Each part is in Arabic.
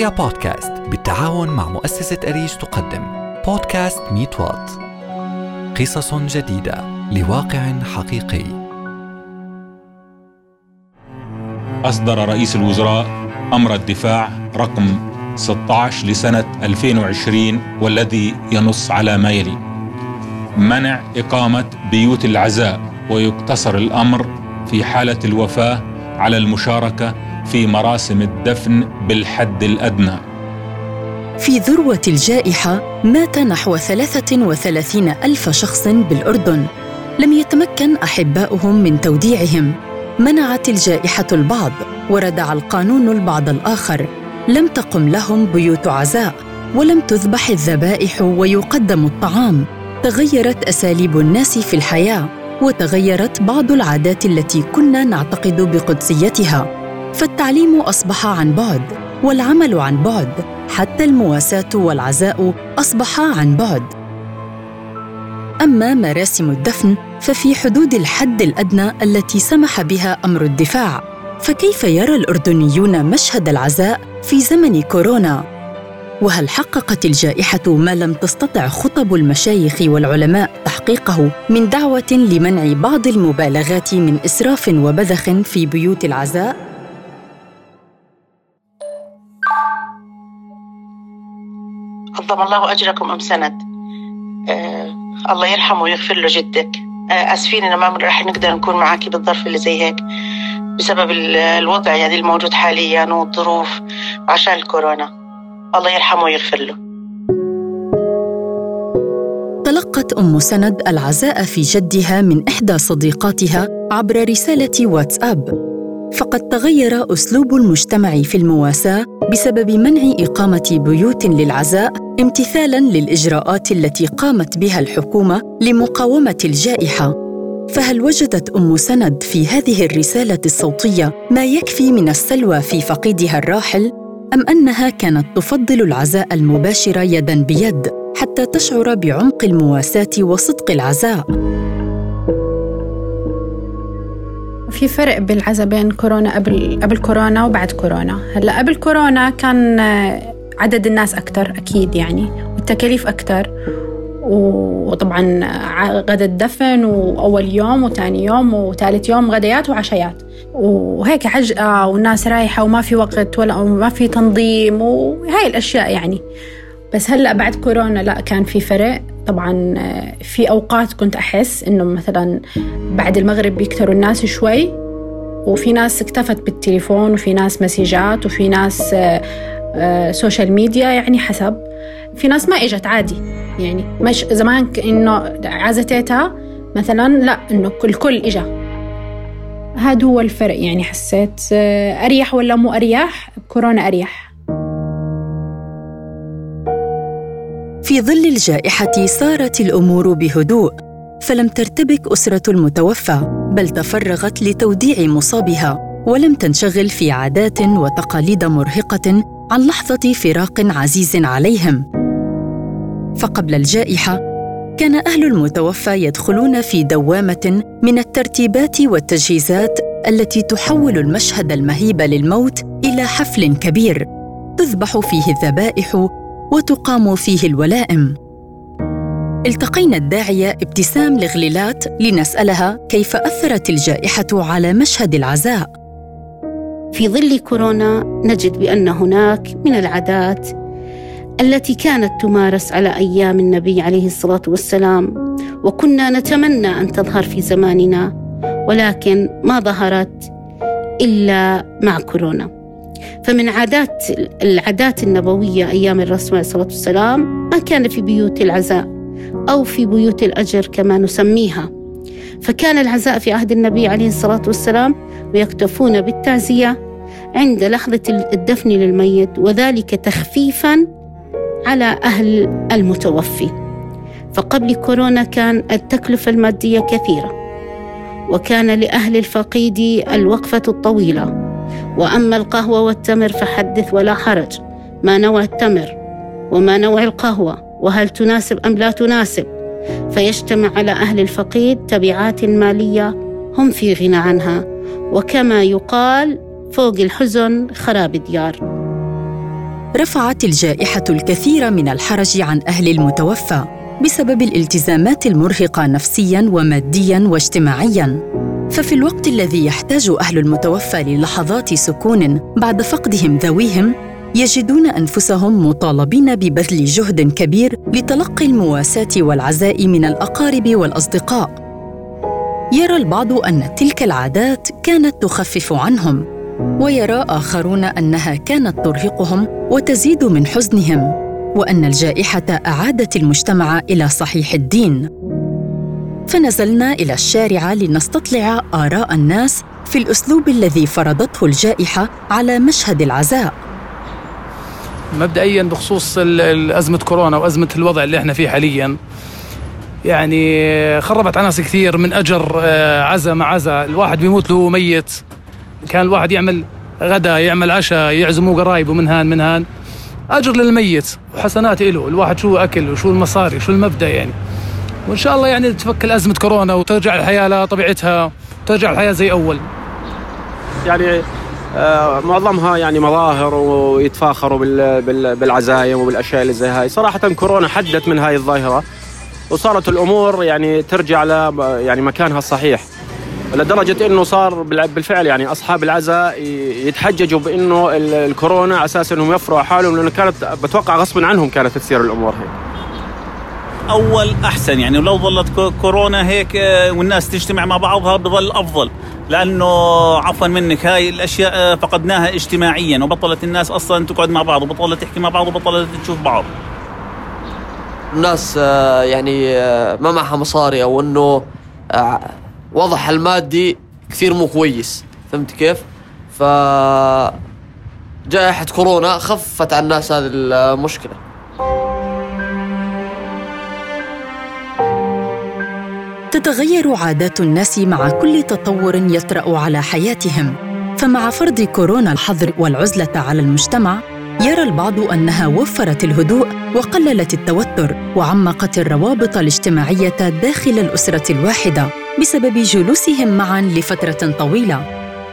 رؤيا بودكاست بالتعاون مع مؤسسة أريج تقدم. بودكاست ميت وات قصص جديدة. لواقع حقيقي. أصدر رئيس الوزراء أمر الدفاع رقم 16 لسنة 2020 والذي ينص على ما يلي. منع إقامة بيوت العزاء ويقتصر الأمر في حالة الوفاة على المشاركة في مراسم الدفن بالحد الأدنى. في ذروة الجائحة مات نحو 33 ألف شخص بالأردن. لم يتمكن أحباؤهم من توديعهم. منعت الجائحة البعض وردع القانون البعض الآخر. لم تقم لهم بيوت عزاء ولم تذبح الذبائح ويقدم الطعام. تغيرت أساليب الناس في الحياة وتغيرت بعض العادات التي كنا نعتقد بقدسيتها. فالتعليم أصبح عن بعد والعمل عن بعد حتى المواساة والعزاء اصبحا عن بعد. أما مراسم الدفن ففي حدود الحد الأدنى التي سمح بها أمر الدفاع فكيف يرى الأردنيون مشهد العزاء في زمن كورونا؟ وهل حققت الجائحة ما لم تستطع خطب المشايخ والعلماء تحقيقه من دعوة لمنع بعض المبالغات من إسراف وبذخ في بيوت العزاء؟ قدم الله أجركم أم سند. آه الله يرحمه ويغفر له جدك. آه آسفين ان ما راح نقدر نكون معاكي بالظرف اللي زي هيك بسبب الوضع يعني الموجود حاليا والظروف عشان الكورونا. الله يرحمه ويغفر له. تلقت أم سند العزاء في جدها من إحدى صديقاتها عبر رسالة واتساب. فقد تغير أسلوب المجتمع في المواساة بسبب منع إقامة بيوت للعزاء امتثالا للإجراءات التي قامت بها الحكومة لمقاومة الجائحة. فهل وجدت أم سند في هذه الرسالة الصوتية ما يكفي من السلوى في فقيدها الراحل؟ أم أنها كانت تفضل العزاء المباشر يدا بيد حتى تشعر بعمق المواساة وصدق العزاء؟ في فرق بالعزاء بين كورونا قبل قبل كورونا وبعد كورونا. هلأ قبل كورونا كان عدد الناس أكثر أكيد يعني والتكاليف أكثر وطبعا غدا الدفن وأول يوم وثاني يوم وثالث يوم غديات وعشيات. وهيك عجقة والناس رايحة وما في وقت ولا ما في تنظيم وهاي الأشياء يعني. بس هلأ بعد كورونا لا كان في فرق. طبعا في أوقات كنت أحس إنه مثلا بعد المغرب بيكتروا الناس شوي وفي ناس اكتفت بالتليفون وفي ناس مسيجات وفي ناس social media يعني حسب. في ناس ما إجت عادي. يعني مش زمان إنه عزتيتها مثلا لا إنه الكل إجا. هذا هو الفرق يعني حسيت أريح ولا مو أريح؟ كورونا أريح. في ظل الجائحة سارت الأمور بهدوء فلم ترتبك أسرة المتوفى بل تفرغت لتوديع مصابها ولم تنشغل في عادات وتقاليد مرهقة عن لحظة فراق عزيز عليهم. فقبل الجائحة كان أهل المتوفى يدخلون في دوامة من الترتيبات والتجهيزات التي تحول المشهد المهيب للموت إلى حفل كبير تذبح فيه الذبائح وتقام فيه الولائم. التقينا الداعية ابتسام لغليلات لنسألها كيف أثرت الجائحة على مشهد العزاء. في ظل كورونا نجد بأن هناك من العادات التي كانت تمارس على أيام النبي عليه الصلاة والسلام وكنا نتمنى أن تظهر في زماننا ولكن ما ظهرت إلا مع كورونا. فمن عادات العادات النبوية أيام الرسول عليه الصلاة والسلام ما كان في بيوت العزاء أو في بيوت الأجر كما نسميها. فكان العزاء في عهد النبي عليه الصلاة والسلام ويكتفون بالتعزية عند لحظة الدفن للميت وذلك تخفيفا على أهل المتوفي. فقبل كورونا كان التكلفة المادية كثيرة وكان لأهل الفقيد الوقفة الطويلة. وأما القهوة والتمر فحدث ولا حرج. ما نوع التمر وما نوع القهوة وهل تناسب أم لا تناسب؟ فيجتمع على أهل الفقيد تبعات مالية هم في غنى عنها. وكما يقال فوق الحزن خراب ديار رفعت الجائحة الكثير من الحرج عن أهل المتوفى بسبب الالتزامات المرهقة نفسياً ومادياً واجتماعياً. ففي الوقت الذي يحتاج أهل المتوفى للحظات سكون بعد فقدهم ذويهم، يجدون أنفسهم مطالبين ببذل جهد كبير لتلقي المواساة والعزاء من الأقارب والأصدقاء. يرى البعض أن تلك العادات كانت تخفف عنهم، ويرى آخرون أنها كانت ترهقهم وتزيد من حزنهم، وأن الجائحة أعادت المجتمع إلى صحيح الدين. فنزلنا إلى الشارع لنستطلع آراء الناس في الأسلوب الذي فرضته الجائحة على مشهد العزاء. مبدئيا بخصوص أزمة كورونا وأزمة الوضع اللي إحنا فيه حاليا يعني خربت على ناس كثير من أجر آه، عزا مع عزا الواحد بيموت له ميت. كان الواحد يعمل غدا يعمل عشاء يعزموا قرايبه من هان من هان. أجر للميت وحسنات له الواحد شو أكل وشو المصاري شو المبدأ يعني؟ وإن شاء الله يعني تفك أزمة كورونا وترجع الحياة لطبيعتها وترجع الحياة زي أول. يعني آه، معظمها يعني مظاهر ويتفاخروا بالعزايم وبالأشياء اللي زي هاي. صراحة كورونا حدت من هاي الظاهرة وصارت الأمور يعني ترجع ل يعني مكانها الصحيح لدرجة إنه صار بالفعل يعني أصحاب العزاء يتحججوا بإنه الكورونا على أساس إنهم يفروا حالهم لأنه كانت بتوقع غصبا عنهم كانت تصير الأمور هيك. أول أحسن. يعني لو ظلت كورونا هيك آه، والناس تجتمع مع بعضها بظل أفضل. لأنه عفوا منك هاي الأشياء آه، فقدناها اجتماعيا وبطلت الناس أصلا تقعد مع بعض وبطلت تحكي مع بعض وبطلت تشوف بعض. الناس آه، يعني ما معها مصاري أو إنه وضعها المادي كثير مو كويس. فهمت كيف؟ ف جائحة كورونا خفت عن الناس هذه المشكلة. تتغير عادات الناس مع كل تطور يطرأ على حياتهم. فمع فرض كورونا الحظر والعزلة على المجتمع يرى البعض أنها وفرت الهدوء وقللت التوتر وعمقت الروابط الاجتماعية داخل الأسرة الواحدة بسبب جلوسهم معا لفترة طويلة.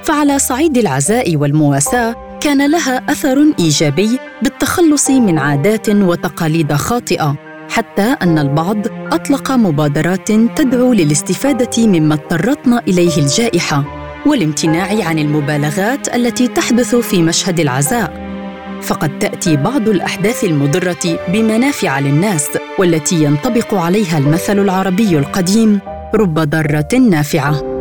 فعلى صعيد العزاء والمواساة كان لها أثر إيجابي بالتخلص من عادات وتقاليد خاطئة. حتى أن البعض أطلق مبادرات تدعو للاستفادة مما اضطرتنا إليه الجائحة والامتناع عن المبالغات التي تحدث في مشهد العزاء. فقد تأتي بعض الأحداث المضرة بمنافع للناس والتي ينطبق عليها المثل العربي القديم رب ضارة نافعة.